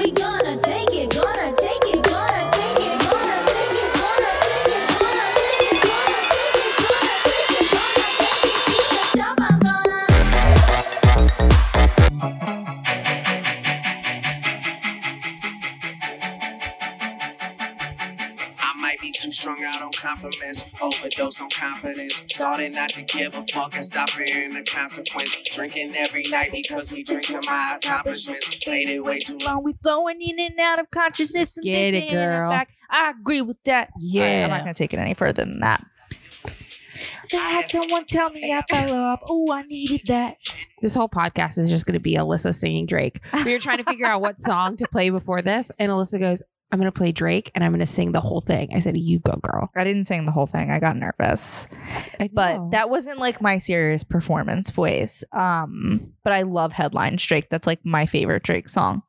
we go. Started not to give a fuck and stop fearing the consequence. Drinking every night because we drink to my accomplishments. Faded way too long. long. We flowing in and out of consciousness. And Get this it, and girl. back. I agree with that. Yeah. All right, I'm not gonna take it any further than that. I had someone tell me I fell off. Oh, I needed that. This whole podcast is just going to be Alyssa singing Drake. We were trying to figure out what song to play before this, and Alyssa goes, "I'm going to play Drake, and I'm going to sing the whole thing." I said, "You go, girl." I didn't sing the whole thing. I got nervous, I but that wasn't like my serious performance voice. Um, but I love Headlines Drake. That's like my favorite Drake song.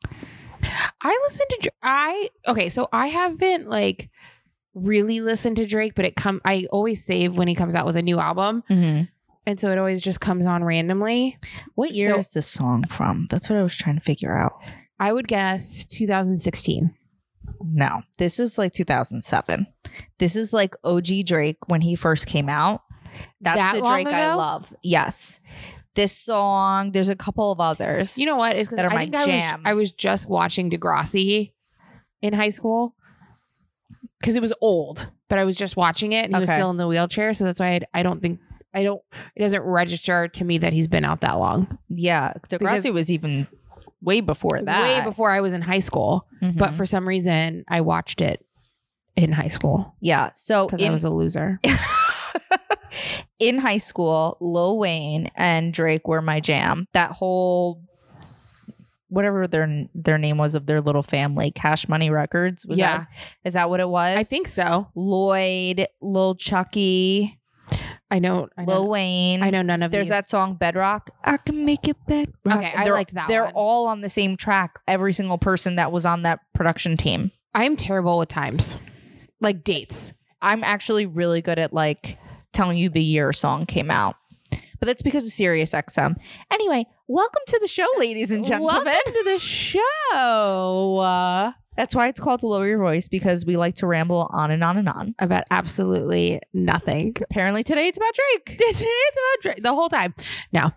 I listened to I okay, so I haven't like really listened to Drake, but it come I always save when he comes out with a new album, Mm-hmm. and so it always just comes on randomly. What year So- is this song from? That's what I was trying to figure out. I would guess 2016. No, this is like 2007. This is like OG Drake when he first came out. That's That the long Drake I ago? love. Yes. This song, there's a couple of others. You know what? Is because That are I my think I was, jam. I was just watching Degrassi in high school because it was old, but I was just watching it and he was Okay. still in the wheelchair, so that's why I, I don't think I don't. It doesn't register to me that he's been out that long. yeah, Degrassi Because- was even way before that. Way before I was in high school, but Mhm. for some reason I watched it in high school yeah. So because I was a loser. in high school, Lil Wayne and Drake were my jam. That whole whatever their their name was of their little family, Cash Money Records. Was Yeah. that, is that what it was? I think so. Lloyd, Lil Chuckee, I know. I Lil know, Wayne. I know none of There's these. that song Bedrock. I can make it bedrock. Okay, I they're, like that They're one. all on the same track. Every single person that was on that production team. I'm terrible with times, like dates. I'm actually really good at like telling you the year a song came out. But that's because of Sirius XM. Anyway, welcome to the show, ladies and gentlemen. Welcome to the show. Uh, That's why it's called to lower your voice because we like to ramble on and on and on. about absolutely nothing. Apparently today it's about Drake. today it's about Drake the whole time. No,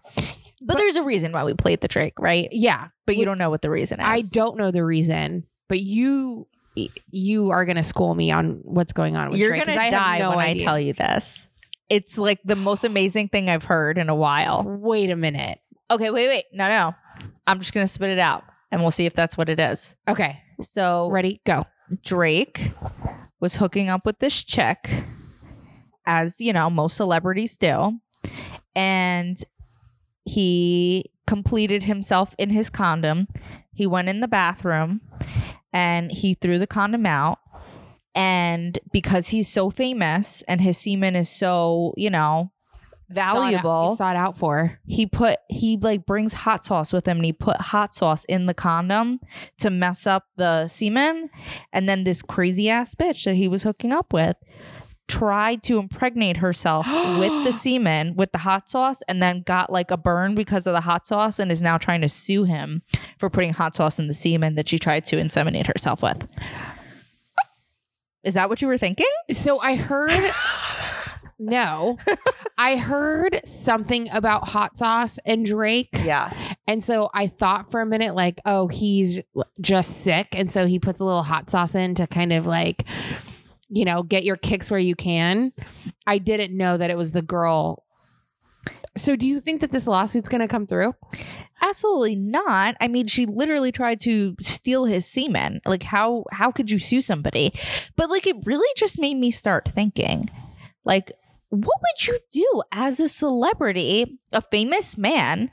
But, there's a reason why we played the Drake, right? yeah, But you don't know what the reason is. I don't know the reason, but you you are gonna school me on what's going on with You're gonna I die no when idea. I tell you this. It's like the most amazing thing I've heard in a while. Wait a minute. Okay, wait, wait. No, no. I'm just gonna spit it out and we'll see if that's what it is. Okay, So ready? Go. Drake was hooking up with this chick, as you know, most celebrities do. And he completed himself in his condom. He went in the bathroom and he threw the condom out. And because he's so famous and his semen is so, you know, valuable, Sought out for. he put he like brings hot sauce with him and he put hot sauce in the condom to mess up the semen and then this crazy ass bitch that he was hooking up with tried to impregnate herself with the semen with the hot sauce and then got like a burn because of the hot sauce and is now trying to sue him for putting hot sauce in the semen that she tried to inseminate herself with is that what you were thinking So I heard. no, I heard something about hot sauce and Drake. yeah And so I thought for a minute, like, oh, he's just sick. And so he puts a little hot sauce in to kind of like, you know, get your kicks where you can. I didn't know that it was the girl. So do you think that this lawsuit's going to come through? Absolutely not. I mean, she literally tried to steal his semen. Like how how could you sue somebody? But like it really just made me start thinking. Like what would you do as a celebrity, a famous man?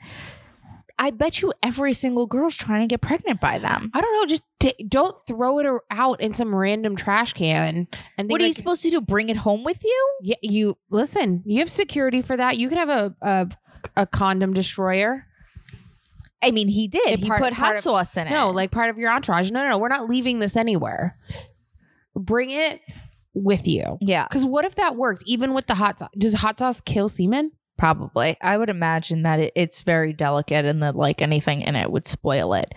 I bet you every single girl's trying to get pregnant by them. I don't know. Just t- don't throw it out in some random trash can. And What are you like, supposed to do? Bring it home with you? Yeah, you listen. You have security for that. You could have a a, a condom destroyer. I mean, he did. It he part- put hot of- sauce in it. No, like part of your entourage. No, no, no. We're not leaving this anywhere. Bring it with you. yeah. Because what if that worked? Even with the hot sauce, does hot sauce kill semen? Probably. I would imagine that it, it's very delicate and that like anything in it would spoil it.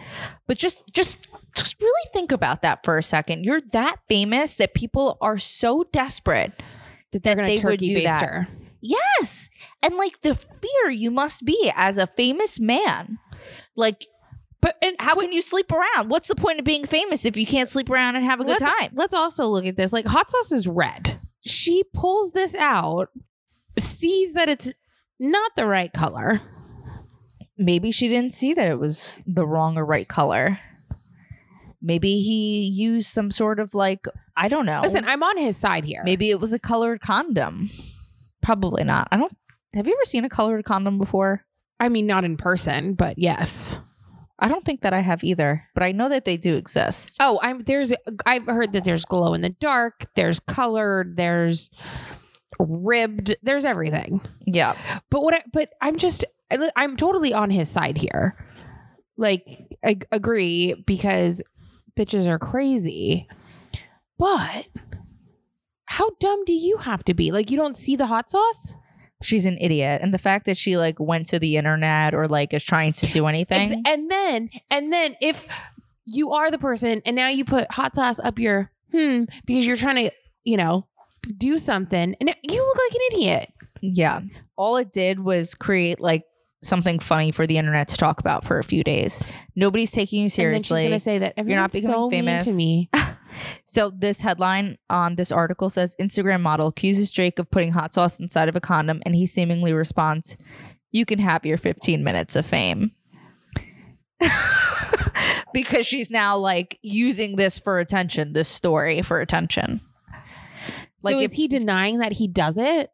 But just just just really think about that for a second. You're that famous that people are so desperate. That they're That going they to would turkey do that. her. Yes. And like the fear you must be as a famous man. Like But and how can you sleep around? What's the point of being famous if you can't sleep around and have a good let's, time? Let's also look at this. Like hot sauce is red. She pulls this out, sees that it's not the right color. Maybe she didn't see that it was the wrong or right color. Maybe he used some sort of like I don't know. Listen, I'm on his side here. Maybe it was a colored condom. Probably not. I don't. Have you ever seen a colored condom before? I mean, not in person, but yes. I don't think that I have either, but I know that they do exist. Oh, I'm there's I've heard that there's glow in the dark, there's colored, there's ribbed, there's everything. Yeah. But what I, but I'm just I'm totally on his side here. Like I agree because bitches are crazy. But how dumb do you have to be? Like you don't see the hot sauce? She's an idiot. And the fact that she like went to the internet or like is trying to do anything. Ex- and then and then if you are the person and now you put hot sauce up your hmm because you're trying to, you know, do something and you look like an idiot. Yeah. All it did was create like something funny for the internet to talk about for a few days. Nobody's taking you seriously. And then she's gonna say that You're not becoming so famous. to me. So this headline on this article says Instagram model accuses Drake of putting hot sauce inside of a condom and he seemingly responds, "You can have your 15 minutes of fame." because she's now like using this for attention, this story for attention. Like Like is if- he denying that he does it?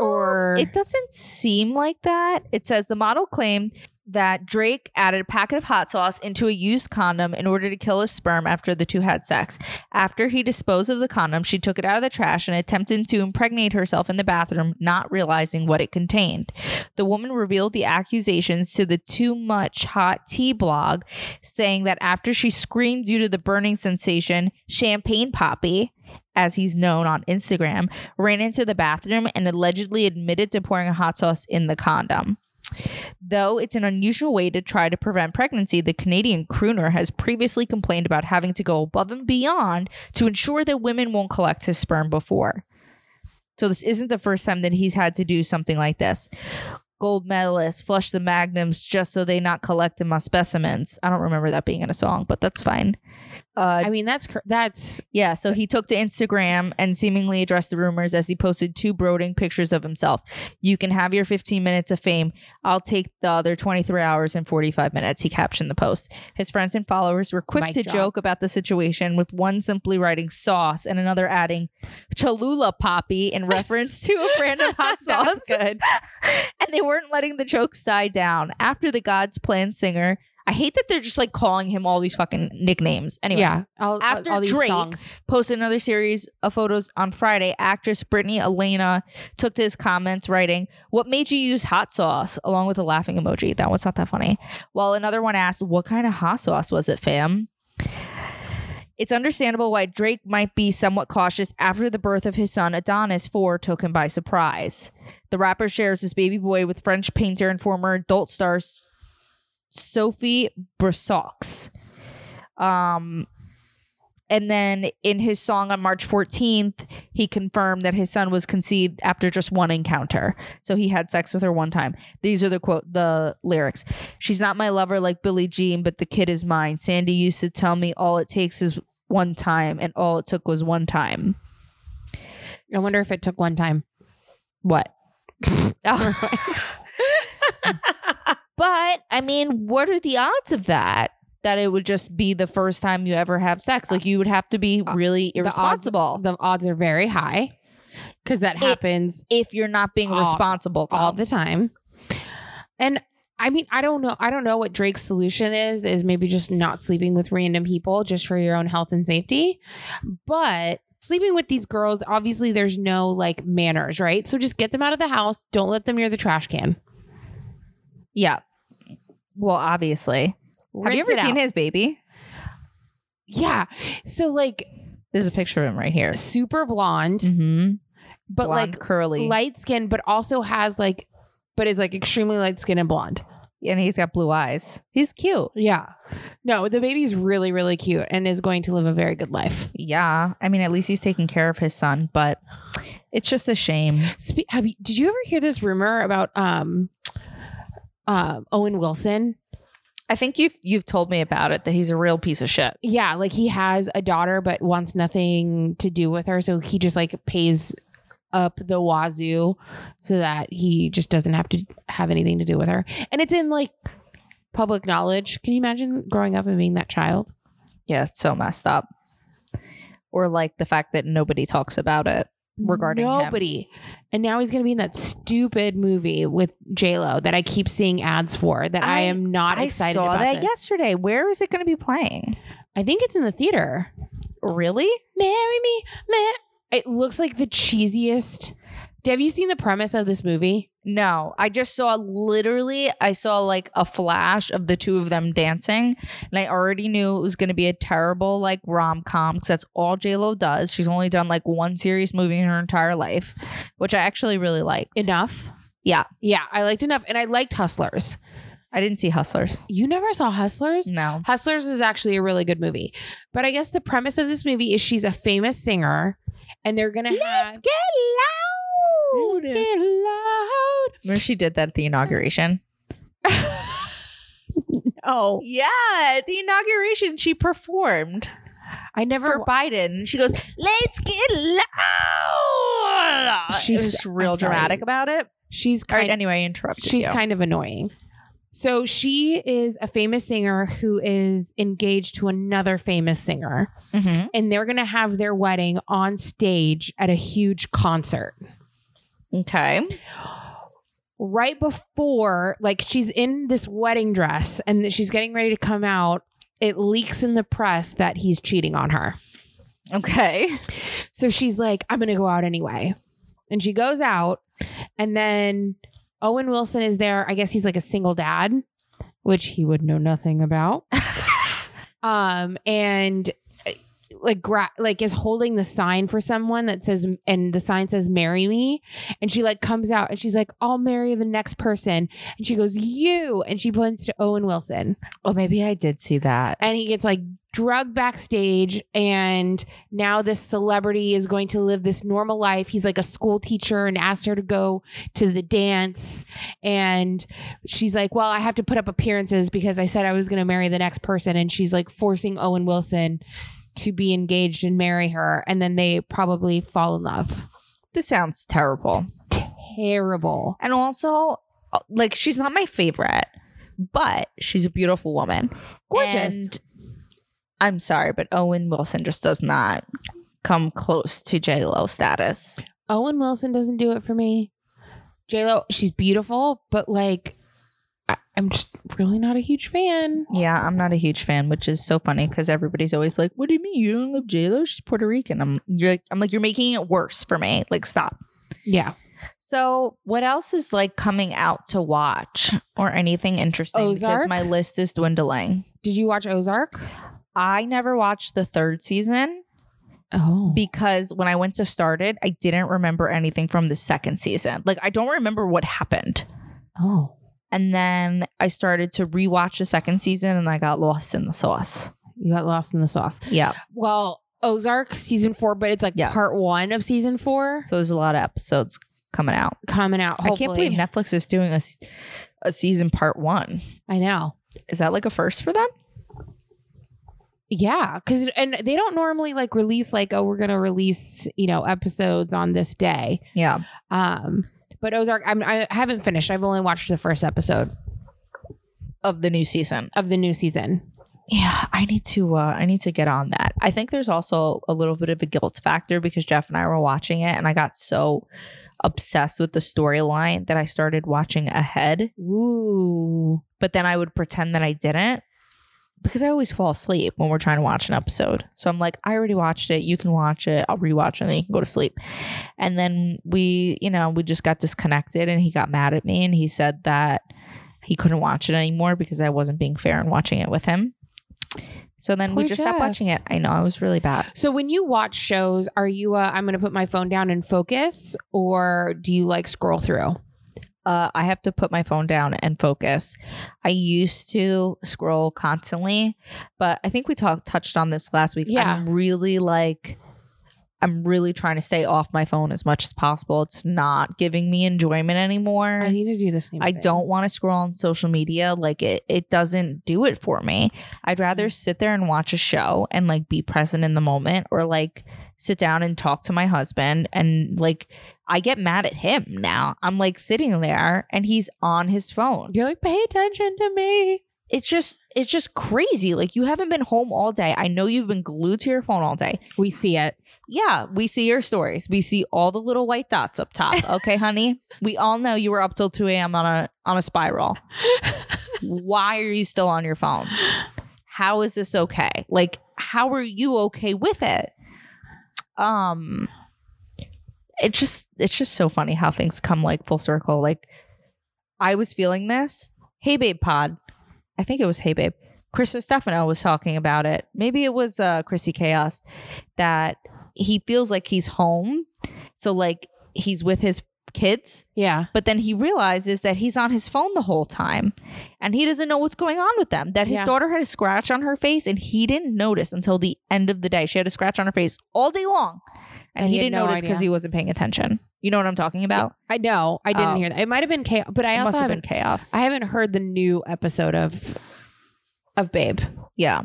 Oh, or It doesn't seem like that. It says the model claimed that Drake added a packet of hot sauce into a used condom in order to kill his sperm after the two had sex. After he disposed of the condom, she took it out of the trash and attempted to impregnate herself in the bathroom, not realizing what it contained. The woman revealed the accusations to the Too Much Hot Tea blog, saying that after she screamed due to the burning sensation, Champagne Papi, as he's known on Instagram, ran into the bathroom and allegedly admitted to pouring hot sauce in the condom. Though it's an unusual way to try to prevent pregnancy, the Canadian crooner has previously complained about having to go above and beyond to ensure that women won't collect his sperm before. So this isn't the first time that he's had to do something like this. Gold medalists flush the magnums just so they not collect them on specimens. I don't remember that being in a song, but that's fine. Uh, I mean that's cr- that's yeah, so he took to Instagram and seemingly addressed the rumors as he posted two brooding pictures of himself. You can have your 15 minutes of fame. I'll take the other 23 hours and 45 minutes, he captioned the post. His friends and followers were quick Mic to drop. joke about the situation, with one simply writing sauce and another adding Cholula Papi in reference to a brand of hot sauce. That's good. and they weren't letting the jokes die down. After the God's Plan singer, I hate that they're just like calling him all these fucking nicknames. Anyway, Yeah. All, After all these Drake- songs. posted another series of photos on Friday. Actress Brittany Elena took to his comments, writing, What made you use hot sauce? along with a laughing emoji. That one's not that funny. While another one asked, What kind of hot sauce was it, fam? It's understandable why Drake might be somewhat cautious after the birth of his son Adonis 4 took him by surprise. The rapper shares his baby boy with French painter and former adult star Sophie Brussaux. Um, and then in his song on March 14th, he confirmed that his son was conceived after just one encounter. So he had sex with her one time. These are the quote, the lyrics. She's not my lover like Billie Jean, but the kid is mine. Sandy used to tell me all it takes is one time, and all it took was one time. I wonder if it took one time. What? Oh. but I mean, what are the odds of that? That it would just be the first time you ever have sex. Like you would have to be uh, uh, really irresponsible The odds are very high because that happens if you're not being All- responsible. all the time. And I mean, I don't know. I don't know what Drake's solution is. Is maybe just not sleeping with random people just for your own health and safety. But sleeping with these girls, obviously, there's no like manners, right? So just get them out of the house. Don't let them near the trash can. yeah. Well, obviously. have you ever seen out. his baby? Yeah. So like There's a picture of him right here. super blonde, Mm-hmm. but blonde, like curly, light skin, but also has like, but is like extremely light skin and blonde. And he's got blue eyes. He's cute. Yeah. No, the baby's really, really cute and is going to live a very good life. Yeah, I mean, at least he's taking care of his son, but it's just a shame. Spe- have you? Did you ever hear this rumor about um, uh, Owen Wilson? I think you've you've told me about it that he's a real piece of shit. Yeah, like he has a daughter but wants nothing to do with her, so he just like pays up the wazoo so that he just doesn't have to have anything to do with her. And it's in like public knowledge. Can you imagine growing up and being that child? Yeah, it's so messed up. Or like the fact that nobody talks about it regarding him. nobody. And now he's going to be in that stupid movie with J Lo that I keep seeing ads for. That I, I- am not I excited saw about. that this. yesterday. Where is it going to be playing? I think it's in the theater. Really? Marry me, mar- It looks like the cheesiest. Have you seen the premise of this movie? No, I just saw literally, I saw like a flash of the two of them dancing, and I already knew it was going to be a terrible like rom com because that's all J Lo does. She's only done like one serious movie in her entire life, which I actually really liked. Enough. Yeah. Yeah, I liked enough, and I liked Hustlers. I didn't see Hustlers. You never saw Hustlers? No. Hustlers is actually a really good movie, but I guess the premise of this movie is she's a famous singer, and they're gonna have. Let's get loud. Let's get loud. Remember she did that at the inauguration? Oh, Yeah, at the inauguration she performed I never. for Biden. She goes, "Let's get loud." She's- real dramatic about it. she's All right. kind. Anyway, interrupted she's you. kind of annoying. So she is a famous singer who is engaged to another famous singer, Mhm. and they're gonna have their wedding on stage at a huge concert. Okay. right before like she's in this wedding dress and she's getting ready to come out it leaks in the press that he's cheating on her Okay. so she's like i'm gonna go out anyway and she goes out and then owen wilson is there. I guess he's like a single dad which he would know nothing about. Um and uh, like gra- like is holding the sign for someone that says and the sign says marry me. And she like comes out and she's like i'll marry the next person. And she goes you. And she points to owen wilson. Oh, maybe I did see that. and he gets like drugged backstage and now this celebrity is going to live this normal life he's like a school teacher and asked her to go to the dance and she's like well i have to put up appearances because i said i was going to marry the next person and she's like forcing owen wilson to be engaged and marry her and then they probably fall in love This sounds terrible. terrible And also, uh, like, she's not my favorite, but she's a beautiful woman. Gorgeous. And I'm sorry, but Owen Wilson just does not come close to J Lo status. Owen Wilson doesn't do it for me. J Lo, she's beautiful, but like, I, I'm just really not a huge fan. Yeah, I'm not a huge fan, which is so funny because everybody's always like, "What do you mean you don't love J Lo? She's Puerto Rican." I'm you're like, I'm like, you're making it worse for me. Like, stop. Yeah, So, what else is like coming out to watch or anything interesting? Because Ozark? my list is dwindling. did you watch Ozark? I never watched the third season Oh, because when I went to start it, I didn't remember anything from the second season. Like, I don't remember what happened. oh, And then I started to rewatch the second season and I got lost in the sauce. you got lost in the sauce. Yeah. Well, Ozark season four, but it's like Yeah. part one of season four So there's a lot of episodes coming out. coming out. I can't believe Netflix is doing a, a season part one. I know. Is that like a first for them? Yeah, because and they don't normally like release like oh we're gonna release you know episodes on this day. Yeah. Um, but Ozark, I'm, I haven't finished. I've only watched the first episode Of the new season. of the new season. Yeah, I need to uh I need to get on that. I think there's also a little bit of a guilt factor because Jeff and I were watching it and I got so obsessed with the storyline that I started watching ahead, Ooh, but then I would pretend that I didn't because I always fall asleep when we're trying to watch an episode. So I'm like, I already watched it, you can watch it, I'll rewatch it and then you can go to sleep. And then we, you know, we just got disconnected and he got mad at me and he said that he couldn't watch it anymore because I wasn't being fair and watching it with him. So then we Poor just stopped watching it. I know it was really bad. So when you watch shows, are you I'm going to put my phone down and focus or do you like scroll through? Uh, I have to put my phone down and focus. I used to scroll constantly, but I think we talked touched on this last week. Yeah. I'm really like I'm really trying to stay off my phone as much as possible. It's not giving me enjoyment anymore. I need to do this. I thing. don't want to scroll on social media. Like it, it doesn't do it for me. I'd rather sit there and watch a show and like be present in the moment or like sit down and talk to my husband and like I get mad at him now. I'm like sitting there and he's on his phone. You're like, pay attention to me. It's just it's just crazy. Like you haven't been home all day. I know you've been glued to your phone all day. We see it. Yeah, we see your stories. We see all the little white dots up top. Okay, honey. We all know you were up till 2 a.m. on a on a spiral. Why are you still on your phone? How is this okay? Like, how are you okay with it? Um it just it's just so funny how things come like full circle. Like I was feeling this. Hey babe pod. I think it was Hey babe. Chris Stefano was talking about it. Maybe it was uh Chrissy Chaos that he feels like he's home. So like he's with his kids, Yeah. but then he realizes that he's on his phone the whole time and he doesn't know what's going on with them. That his Yeah. daughter had a scratch on her face and he didn't notice until the end of the day. She had a scratch on her face all day long. And, And he, he didn't no notice because he wasn't paying attention. You know what I'm talking about? I know. I didn't Oh. hear that. It might have been chaos, but I also must have been haven't, chaos. I haven't heard the new episode of of Babe. yeah.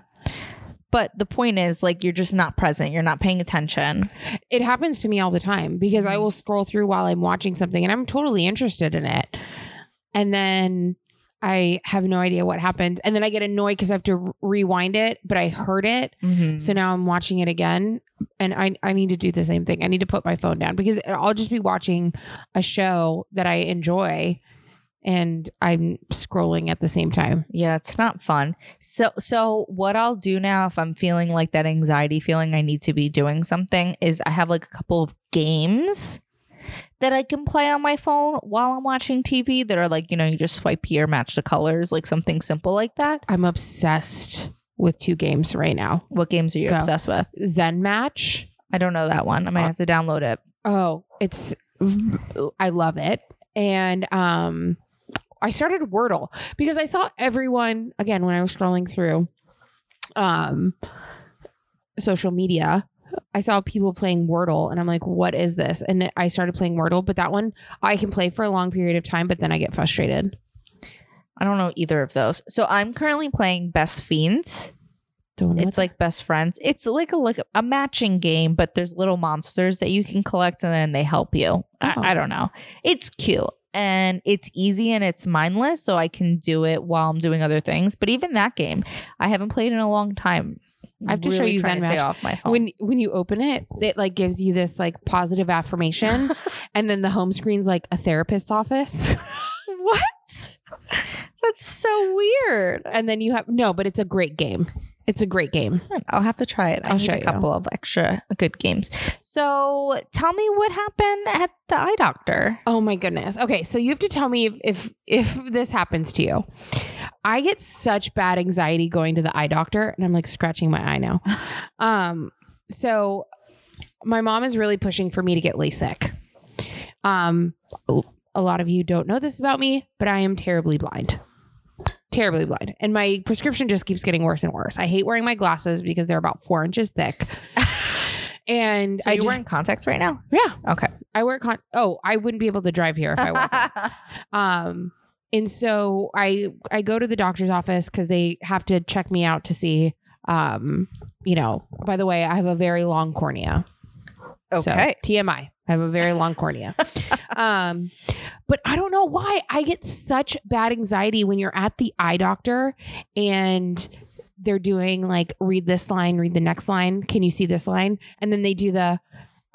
But the point is, like, you're just not present. You're not paying attention. It happens to me all the time because I will scroll through while I'm watching something and I'm totally interested in it. And then I have no idea what happened. And then I get annoyed because I have to rewind it, but I heard it. Mm-hmm. So now I'm watching it again. And I, I need to do the same thing. I need to put my phone down because I'll just be watching a show that I enjoy and I'm scrolling at the same time. Yeah, it's not fun. So so what I'll do now if I'm feeling like that anxiety feeling I need to be doing something is I have like a couple of games that I can play on my phone while I'm watching TV that are like, you know, you just swipe here, match the colors, like something simple like that. I'm obsessed with two games right now What games are you Go. obsessed with? Zen Match. I don't know that one. I might Uh, have to download it. Oh, it's I love it. And um I started Wordle because I saw everyone again when I was scrolling through um social media. I saw people playing Wordle and I'm like, what is this? And I started playing Wordle, but that one I can play for a long period of time, but then I get frustrated. I don't know either of those. So I'm currently playing Best Fiends. Don't know It's like best friends. It's like a like a matching game, but there's little monsters that you can collect and then they help you. Oh. I, I don't know. It's cute and it's easy and it's mindless, so I can do it while I'm doing other things. But even that game, I haven't played in a long time. I have to show you Zen Match. off my phone. when when you open it, it like gives you this like positive affirmation, and then the home screen's like a therapist's office. what? That's so weird. and then you have no, but it's a great game. It's a great game. I'll have to try it. I I'll need show a you. couple of extra good games. So tell me what happened at the eye doctor. Oh my goodness. Okay, so you have to tell me if if, if this happens to you. I get such bad anxiety going to the eye doctor, and I'm like scratching my eye now. um, so my mom is really pushing for me to get LASIK. Um, a lot of you don't know this about me, but I am terribly blind. Terribly blind. And my prescription just keeps getting worse and worse. I hate wearing my glasses because they're about four inches thick. and So I you're wearing contacts right now? yeah, Okay. I wear con. Oh, I wouldn't be able to drive here if I wasn't. um, and so I I go to the doctor's office because they have to check me out to see. Um, you know. By the way, I have a very long cornea. So, Okay. TMI. I have a very long cornea. um, but I don't know why I get such bad anxiety when you're at the eye doctor and they're doing like read this line, read the next line. Can you see this line? And then they do the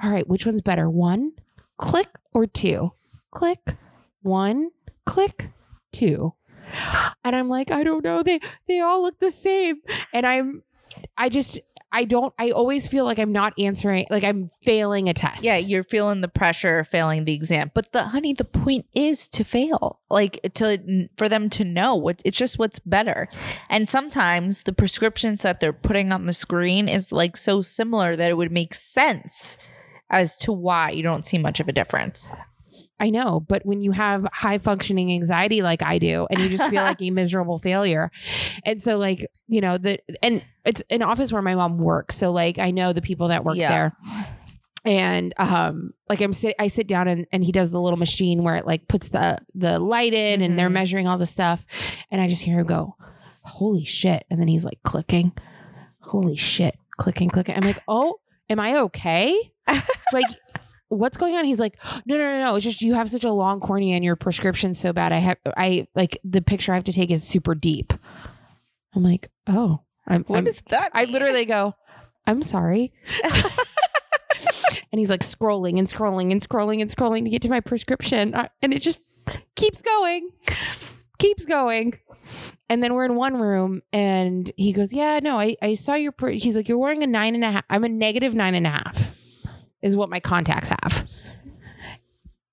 all right, which one's better? One, click or two? Click. One, click, two. And I'm like, I don't know. They they all look the same. And I'm I just I don't I always feel like I'm not answering like I'm failing a test. Yeah, you're feeling the pressure failing the exam. But the honey, the point is to fail. Like to for them to know what it's just what's better. And sometimes the prescriptions that they're putting on the screen is like so similar that it would make sense as to why you don't see much of a difference. I know, but when you have high functioning anxiety like I do, and you just feel like a miserable failure, and so like you know the and it's an office where my mom works, so like I know the people that work Yeah. there, and um like I'm sit I sit down and and he does the little machine where it like puts the the light in and they're Mhm. measuring all the stuff, and I just hear him go, "Holy shit!" and then he's like clicking, "Holy shit!" clicking, clicking. I'm like, "Oh, am I okay?" like what's going on? He's like, no, no, no, no. It's just you have such a long cornea and your prescription's so bad. I have, I like the picture I have to take is super deep. I'm like, oh, I'm, What I'm- is that? I literally go, I'm sorry. and he's like scrolling and scrolling and scrolling and scrolling to get to my prescription. And it just keeps going, keeps going. And then we're in one room and he goes, Yeah, no, I, I saw your, pre-. he's like, You're wearing a nine and a half. I'm a negative nine and a half, is what my contacts have.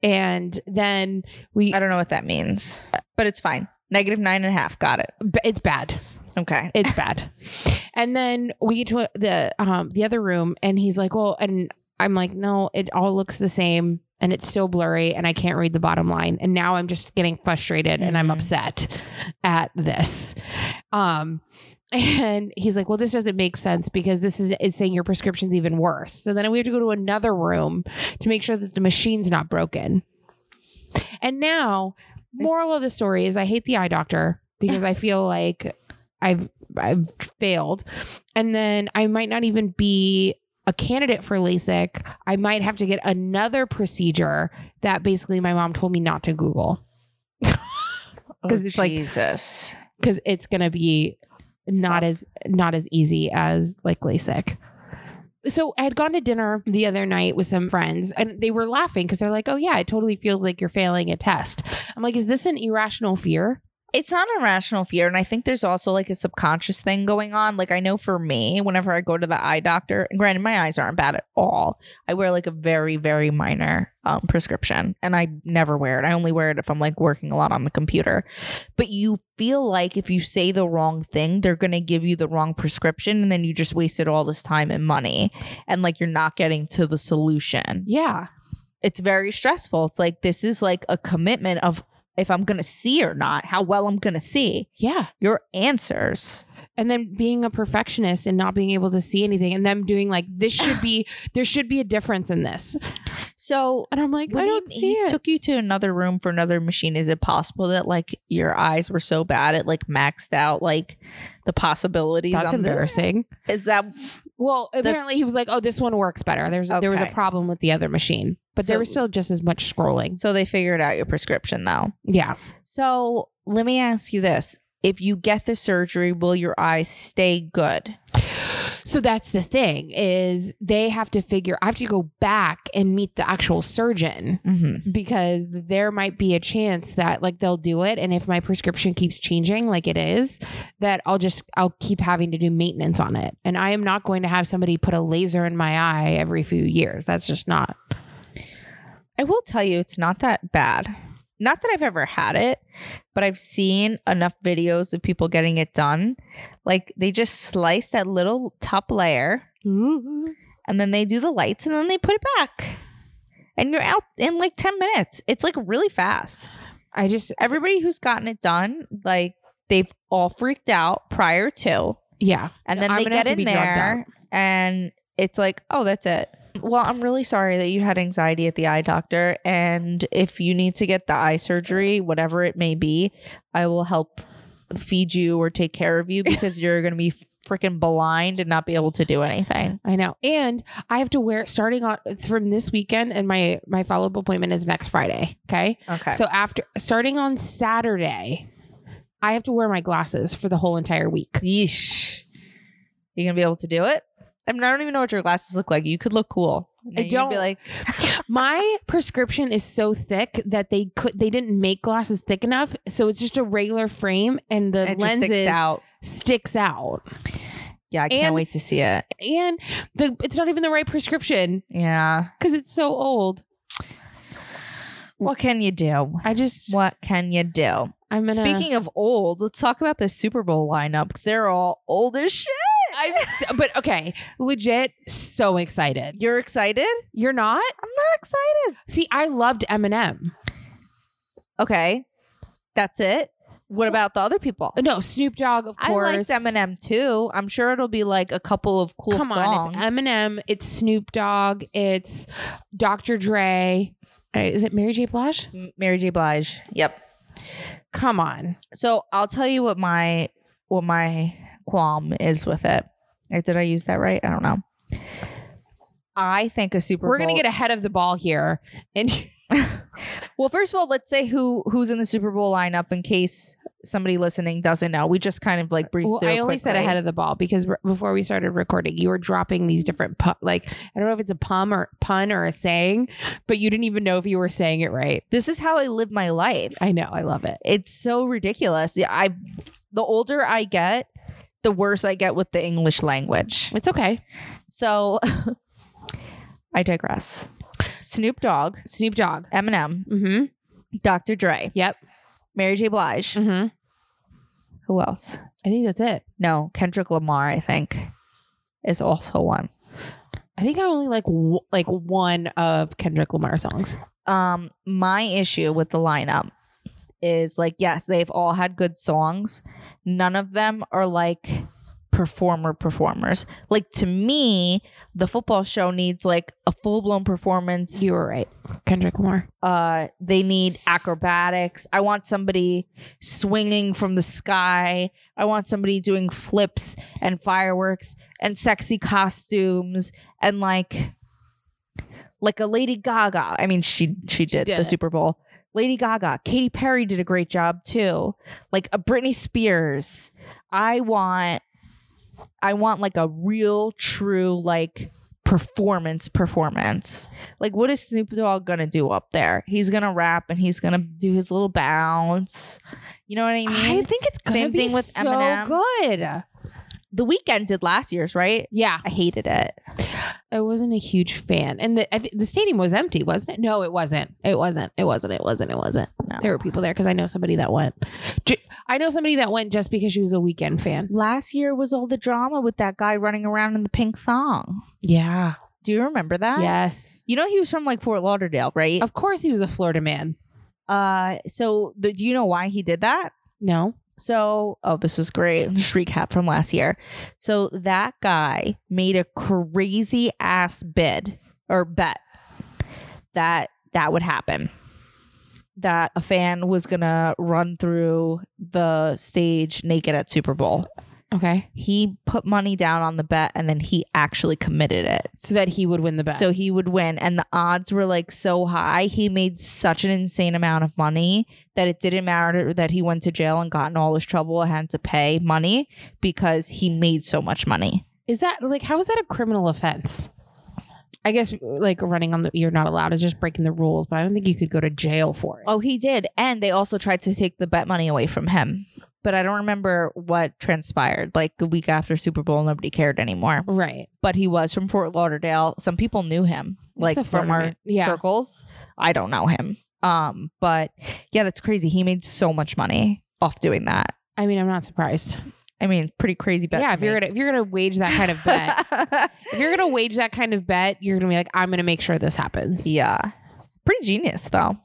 And then we, I don't know what that means, but it's fine. Negative nine and a half. Got it. it's bad. Okay. It's bad. and then we get to the um the other room and he's like, "Well," and I'm like, "No, it all looks the same and it's still blurry and I can't read the bottom line." And now I'm just getting frustrated and I'm Mhm. upset at this. Um and he's like, "Well, this doesn't make sense because this is it's saying your prescription's even worse." So then we have to go to another room to make sure that the machine's not broken. And now, moral of the story is I hate the eye doctor because I feel like I've I've failed. And then I might not even be a candidate for LASIK. I might have to get another procedure that basically my mom told me not to Google 'Cause oh, it's like- Oh, Jesus. because it's gonna be not as not as easy as like LASIK. So I had gone to dinner the other night with some friends and they were laughing because they're like, "Oh yeah, it totally feels like you're failing a test." I'm like, "Is this an irrational fear?" It's not a rational fear. And I think there's also like a subconscious thing going on. Like, I know for me, whenever I go to the eye doctor, and granted, my eyes aren't bad at all. I wear like a very, very minor um, prescription and I never wear it. I only wear it if I'm like working a lot on the computer. But you feel like if you say the wrong thing, they're going to give you the wrong prescription. And then you just wasted all this time and money. And like, you're not getting to the solution Yeah. it's very stressful. It's like this is like a commitment of if I'm gonna see or not, how well I'm gonna see. Yeah. Your answers. and then being a perfectionist and not being able to see anything and them doing like this should be there should be a difference in this So and i'm like i don't he, see he it took you to another room for another machine, is it possible that like your eyes were so bad it like maxed out like the possibilities? that's the- embarrassing is that well apparently he was like oh this one works better there's there was a problem with the other machine but there was still just as much scrolling so they figured out your prescription though? yeah So let me ask you this. If you get the surgery, will your eyes stay good? so that's the thing is they have to figure i have to go back and meet the actual surgeon Mm-hmm. because there might be a chance that like they'll do it and if my prescription keeps changing like it is that I'll just I'll keep having to do maintenance on it and I am not going to have somebody put a laser in my eye every few years that's just not I will tell you, it's not that bad. Not that I've ever had it, but I've seen enough videos of people getting it done. Like they just slice that little top layer and then they do the lights and then they put it back. And you're out in like 10 minutes. It's like really fast. I just Everybody who's gotten it done, like they've all freaked out prior to. yeah And then I'm they get in there and it's like, oh, that's it. Well, I'm really sorry that you had anxiety at the eye doctor. And if you need to get the eye surgery, whatever it may be, I will help feed you or take care of you because you're going to be freaking blind and not be able to do anything. I know and I have to wear starting on from this weekend and my my follow-up appointment is next Friday okay Okay. so after starting on Saturday I have to wear my glasses for the whole entire week yeesh. You going to be able to do it? I mean, I don't even know what your glasses look like. You could look cool. I don't- be like, My prescription is so thick that they could they didn't make glasses thick enough, so it's just a regular frame and the it lenses sticks out. sticks out. Yeah, I can't And- wait to see it. and the it's not even the right prescription Yeah. because it's so old. What can you do? I just What can you do? I'm gonna. Speaking of old, let's talk about the Super Bowl lineup because they're all old as shit. I'm so, but okay, legit, so excited. You're excited? You're not? I'm not excited. See, I loved Eminem. Okay. That's it. What about the other people? No, Snoop Dogg, of I course. liked Eminem too. I'm sure it'll be like a couple of cool Come songs. on, it's Eminem, it's Snoop Dogg, it's Dr. Dre. Uh, Is it Mary J. Blige? M- Mary J. Blige. Yep. Come on. So I'll tell you what my what my qualm is with it. Did I use that right? I don't know. I think a Super bowl. We're Bowl. gonna get ahead of the ball here, and well, first of all, let's say who who's in the Super Bowl lineup in case somebody listening doesn't know. We just kind of like breezed well, through. I only said ahead of the ball because r- before we started recording, you were dropping these different pu- like I don't know if it's a pun or pun or a saying, but you didn't even know if you were saying it right. This is how I live my life. I know, I love it. it's so ridiculous. Yeah, I the older I get, the worse I get with the English language. It's okay. So I digress. Snoop Dogg, Snoop Dogg. Eminem, Mm-hmm. Dr. Dre, Yep. Mary J. Blige. Mm-hmm. Who else? I think that's it. No, Kendrick Lamar, I think, is also one. I think I only like w- like one of Kendrick Lamar songs. Um, my issue with the lineup is like, yes, they've all had good songs. None of them are like performer performers. Like to me, the football show needs like a full blown performance. You were right, Kendrick Lamar. uh they need acrobatics i want somebody swinging from the sky i want somebody doing flips and fireworks and sexy costumes and like like a lady gaga i mean she she did, did the it. super bowl lady gaga katy perry did a great job too like a britney spears i want i want like a real true like performance performance like, what is Snoop Dogg gonna do up there? He's gonna rap and he's gonna do his little bounce. You know what I mean? I think it's gonna Same be thing with so Eminem. good. the Weeknd did last year's, right? Yeah, I hated it. I wasn't a huge fan, and the I thi- the stadium was empty, wasn't it? No, it wasn't. It wasn't. It wasn't. It wasn't. It wasn't. No. There were people there because I know somebody that went. I know somebody that went just because she was a Weeknd fan. Last year was all the drama with that guy running around in the pink thong. Yeah. Do you remember that? Yes. You know he was from like Fort Lauderdale, right? Of course, he was a Florida man. Uh, so the, do you know why he did that? No. So, oh, this is great. Just recap from last year. So that guy made a crazy ass bid or bet that that would happen. That a fan was gonna run through the stage naked at Super Bowl. Okay. He put money down on the bet and then he actually committed it. So that he would win the bet. So he would win. And the odds were like so high. He made such an insane amount of money that it didn't matter that he went to jail and got in all this trouble and had to pay money because he made so much money. is that like how is that a criminal offense? I guess like running on the you're not allowed. It's just breaking the rules, but I don't think you could go to jail for it. Oh, he did. And they also tried to take the bet money away from him. But I don't remember what transpired. Like the week after Super Bowl, nobody cared anymore. Right. But he was from Fort Lauderdale. Some people knew him, like from our. Yeah. circles. I don't know him. Um, but yeah, that's crazy. He made so much money off doing that. I mean, I'm not surprised. I mean, pretty crazy bet. yeah, if you're gonna if you're gonna wage that kind of bet, if you're gonna wage that kind of bet, you're gonna be like, I'm gonna make sure this happens. yeah, pretty genius though.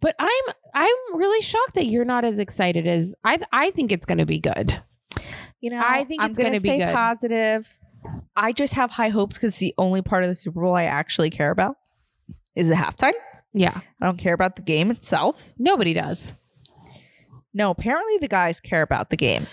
But I'm I'm really shocked that you're not as excited as I I think it's gonna be good. You know, I think I'm it's gonna be good. positive. I just have high hopes because the only part of the Super Bowl I actually care about is the halftime. Yeah, I don't care about the game itself. nobody does. No, apparently the guys care about the game.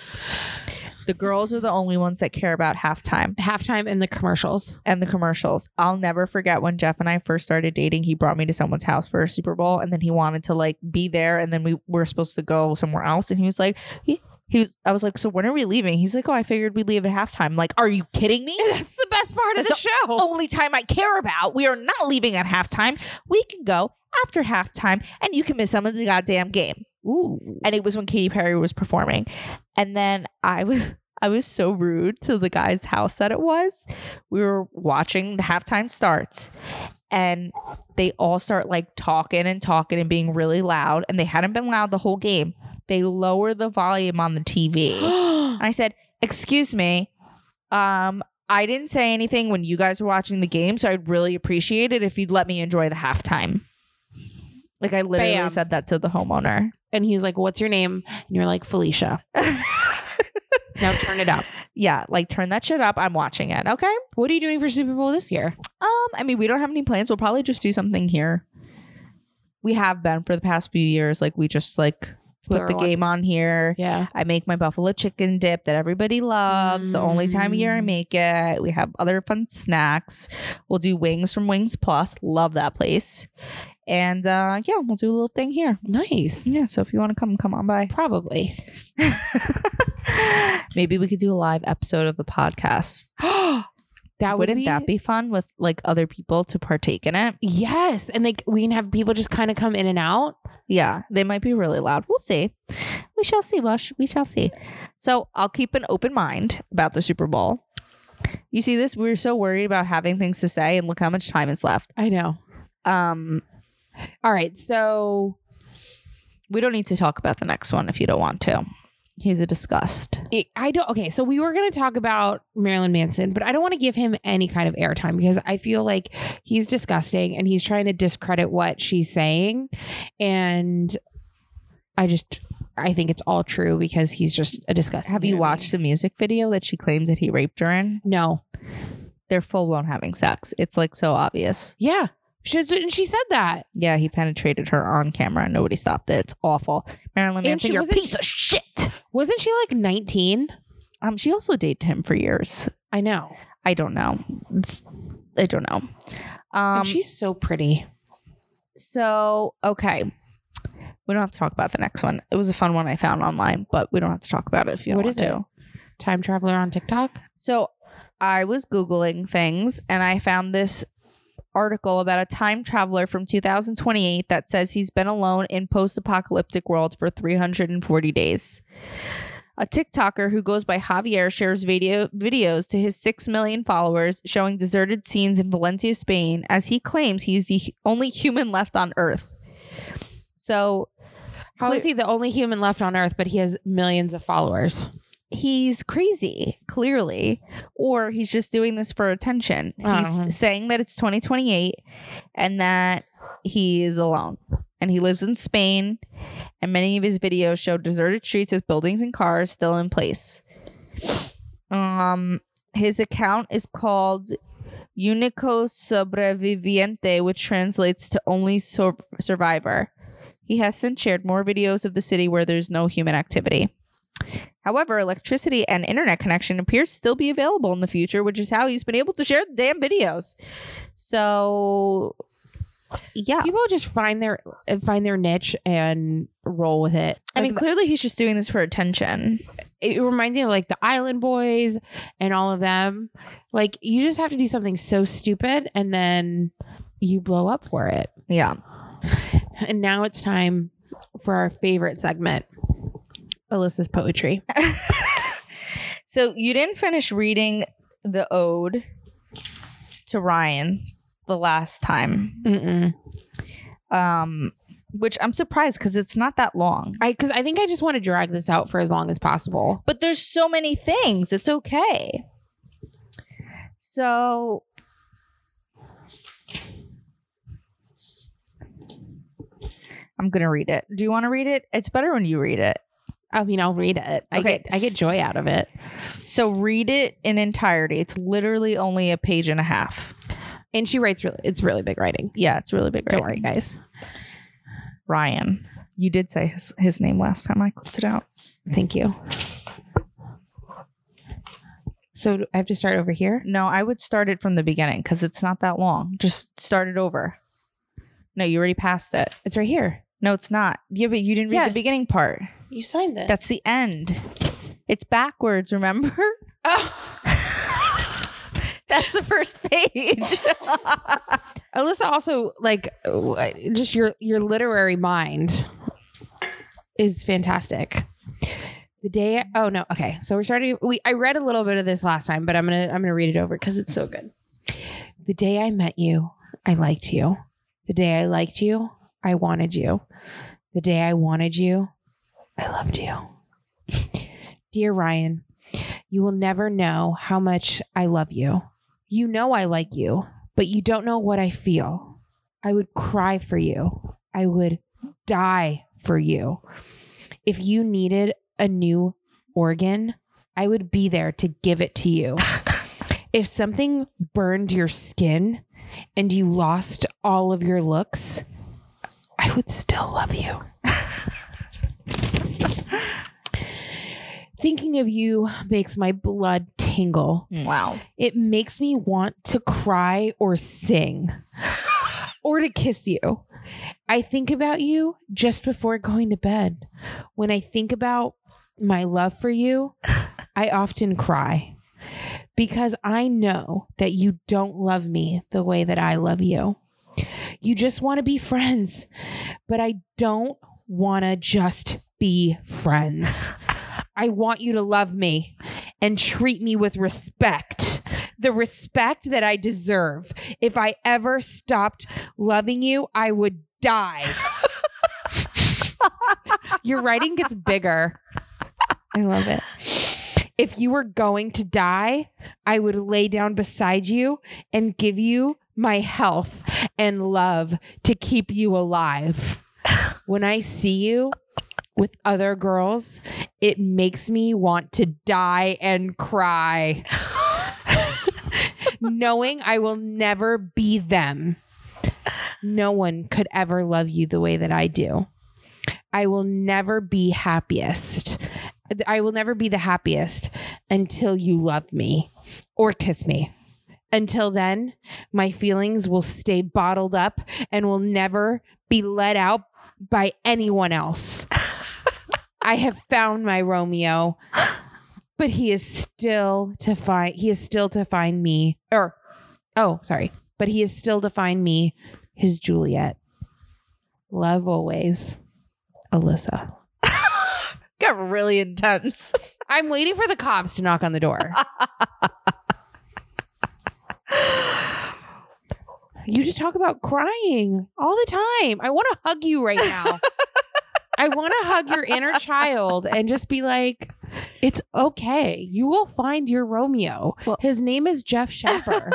The girls are the only ones that care about halftime Halftime and the commercials. and the commercials. I'll never forget when Jeff and I first started dating. He brought me to someone's house for a Super Bowl, and then he wanted to like be there, and then we were supposed to go somewhere else, and he was like, he, he was. I was like, so when are we leaving? He's like, oh, I figured we'd leave at halftime. I'm like, are you kidding me? That's the best part That's the show. only time I care about. We are not leaving at halftime. We can go after halftime, and you can miss some of the goddamn game. Ooh. and it was when Katy Perry was performing. And then I was I was so rude to the guy's house that it was. We were watching the halftime starts and they all start like talking and talking and being really loud and they hadn't been loud the whole game. They lower the volume on the TV. And I said, "Excuse me, um, I didn't say anything when you guys were watching the game, so I'd really appreciate it if you'd let me enjoy the halftime." Like I literally Bam. said that to the homeowner. and he's like, "What's your name?" And you're like, "Felicia." now turn it up. Yeah, like turn that shit up. I'm watching it. Okay. What are you doing for Super Bowl this year? Um, I mean, we don't have any plans. We'll probably just do something here. We have been for the past few years. Like we just like put Whoever the game on here. Yeah. I make my buffalo chicken dip that everybody loves. The only time of year I Mm. make it. We have other fun snacks. We'll do wings from Wings Plus. Love that place. And uh yeah, we'll do a little thing here. Nice. Yeah, so if you want to come, come on by. Probably. Maybe we could do a live episode of the podcast. that would Wouldn't be, that be fun with like other people to partake in it? Yes, and like we can have people just kind of come in and out. Yeah, they might be really loud. We'll see. We shall see, Bush. We shall see. So I'll keep an open mind about the Super Bowl. You see this? We were so worried about having things to say, and look how much time is left. I know. Um, All right, so we don't need to talk about the next one if you don't want to. He's a disgust. I- I don't. Okay, so we were going to talk about Marilyn Manson, but I don't want to give him any kind of airtime because I feel like he's disgusting and he's trying to discredit what she's saying, and I just I think it's all true because he's just a disgusting. Have you human watched the music video that she claims that he raped her in? No. They're full blown having sex. It's like so obvious. Yeah. She, and she said that. Yeah, he penetrated her on camera and nobody stopped it. It's awful. Marilyn And Manson, you're a piece of shit. Wasn't she like 19? Um, she also dated him for years. I know. I don't know. It's- I don't know. Um, and she's so pretty. so okay. We don't have to talk about the next one. It was a fun one I found online, but we don't have to talk about it if you What don't is want it? to. Time traveler on TikTok. So I was Googling things and I found this article about a time traveler from 2028 that says he's been alone in post-apocalyptic world for 340 days. A TikToker who goes by Javier shares video videos to his 6 million followers showing deserted scenes in Valencia, Spain, as he claims he's the only human left on Earth. So How is he the only human left on Earth, but he has millions of followers? He's crazy, clearly, or he's just doing this for attention. He's know. saying that it's 2028 and that he is alone and he lives in Spain. And many of his videos show deserted streets with buildings and cars still in place. Um, his account is called Unico Sobreviviente, which translates to only sur- survivor. He has since shared more videos of the city where there's no human activity. However, electricity and internet connection appears to still be available in the future, which is how he's been able to share the damn videos. So, yeah. People just find their find their niche and roll with it. I mean, clearly he's just doing this for attention. it reminds me of like the Island Boys and all of them. Like you just have to do something so stupid and then you blow up for it. Yeah. And now it's time for our favorite segment, Alyssa's poetry. So you didn't finish reading the ode to Ryan the last time, Mm-mm. um, which I'm surprised because it's not that long. I because I think I just want to drag this out for as long as possible. But there's so many things. It's okay. So I'm gonna read it. Do you want to read it? It's better when you read it. I mean, I'll read it. I Okay. get I get joy out of it. So read it in entirety. It's literally only a page and a half. And she writes really it's really big writing. Yeah, it's really big. Writing. Don't worry, guys. Ryan. You did say his, his name last time I clicked it out. Thank you. So I have to start over here. No, I would start it from the beginning because it's not that long. Just start it over. No, you already passed it. It's right here. No, it's not. Yeah, but you didn't read Yeah. the beginning part. You signed this. That's the end. It's backwards, remember? oh. That's the first page. Alyssa also like uh, just your your literary mind is fantastic. The day oh no, okay. So we're starting we I read a little bit of this last time, but I'm gonna I'm gonna read it over because it's so good. The day I met you, I liked you. The day I liked you, I wanted you. The day I wanted you, I loved you. Dear Ryan, you will never know how much I love you. You know I like you, but you don't know what I feel. I would cry for you. I would die for you. If you needed a new organ, I would be there to give it to you. if something burned your skin and you lost all of your looks, I would still love you. Thinking of you makes my blood tingle. Mm. Wow. It makes me want to cry or sing or to kiss you. I think about you just before going to bed. When I think about my love for you, I often cry because I know that you don't love me the way that I love you. You just want to be friends, but I don't want to just be friends. I want you to love me and treat me with respect. The respect that I deserve. If I ever stopped loving you, I would die. Your writing gets bigger. I love it. If you were going to die, I would lay down beside you and give you my health and love to keep you alive. When I see you with other girls, it makes me want to die and cry. Knowing I will never be them. No one could ever love you the way that I do. I will never be happiest. I will never be the happiest until you love me or kiss me. Until then, my feelings will stay bottled up and will never be let out by anyone else. I have found my Romeo, but he is still to find he is still to find me or oh, sorry. But he is still to find me his Juliet. Love always. Alyssa. Got really intense. I'm waiting for the cops to knock on the door. you just talk about crying all the time. I want to hug you right now. I want to hug your inner child and just be like, it's okay. You will find your Romeo. Well- His name is Jeff Shepard.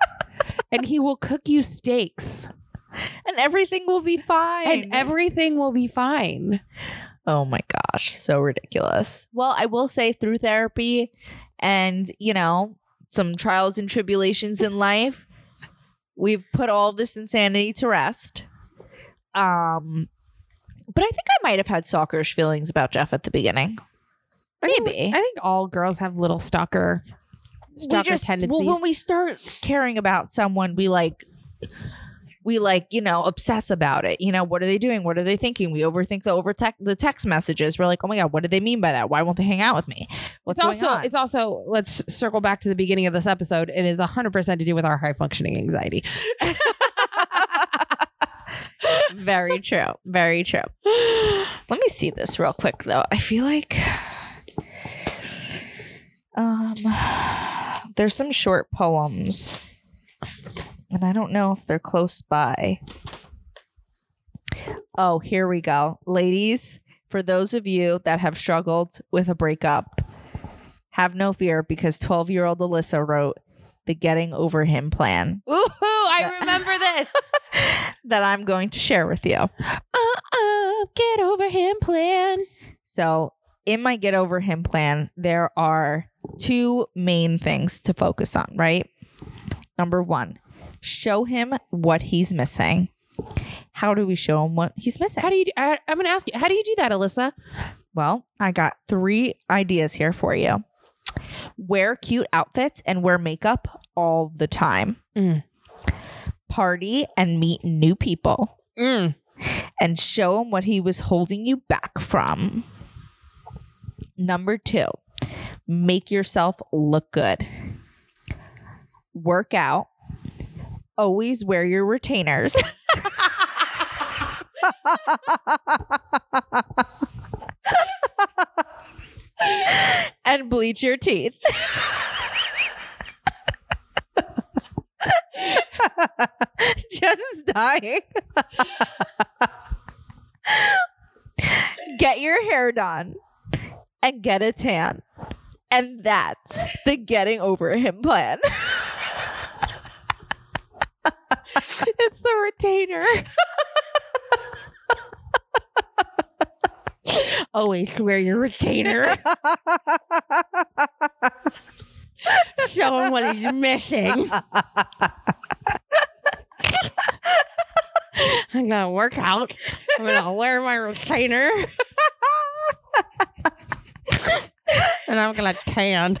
and he will cook you steaks and everything will be fine. and everything will be fine. Oh my gosh, so ridiculous. Well, I will say through therapy and, you know, some trials and tribulations in life, we've put all this insanity to rest. Um but I think I might have had stalkerish feelings about Jeff at the beginning. Maybe. I think all girls have little stalker stalker we just, tendencies. Well, when we start caring about someone, we like we like you know obsess about it. You know, what are they doing? What are they thinking? We overthink the over the text messages. We're like, oh my god, what do they mean by that? Why won't they hang out with me? What's it's going also on? it's also let's circle back to the beginning of this episode. It is hundred percent to do with our high functioning anxiety. very true. Very true. Let me see this real quick though. I feel like um there's some short poems and I don't know if they're close by. Oh, here we go. Ladies, for those of you that have struggled with a breakup, have no fear because 12-year-old Alyssa wrote the getting over him plan Ooh, I remember this. that I'm going to share with you. uh, get over him plan. So, in my get over him plan, there are two main things to focus on, right? Number one, show him what he's missing. How do we show him what he's missing? How do you? Do, I, I'm going to ask you. How do you do that, Alyssa? Well, I got three ideas here for you. Wear cute outfits and wear makeup all the time. Mm. Party and meet new people Mm. and show him what he was holding you back from. Number two, make yourself look good. Work out. Always wear your retainers. and bleach your teeth. Jen's dying. get your hair done and get a tan. And that's the getting over him plan. it's the retainer. Always wear your retainer. Show him what he's missing. I'm gonna work out. I'm gonna wear my retainer. and I'm gonna tan.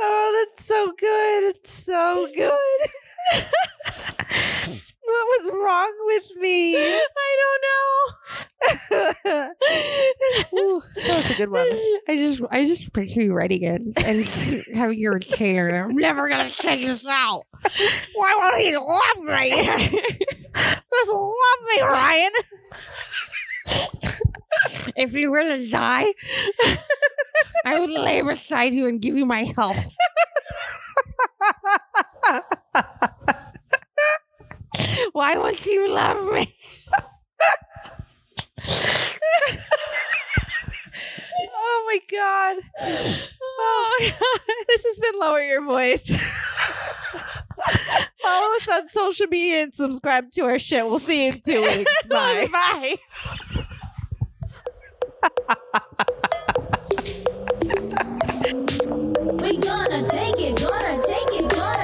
oh, that's so good. It's so good. what was wrong with me? I don't know. Ooh, that was a good one. I just I just picture you writing it and having your retainer. I'm never gonna take this out. Why won't he love me? Just love me, Ryan. if you were to die, I would lay beside you and give you my help. Why won't you love me? Oh my god. Oh my god. This has been Lower Your Voice. Follow us on social media and subscribe to our shit. We'll see you in two weeks. Bye. Bye. we gonna take it, gonna take it, gonna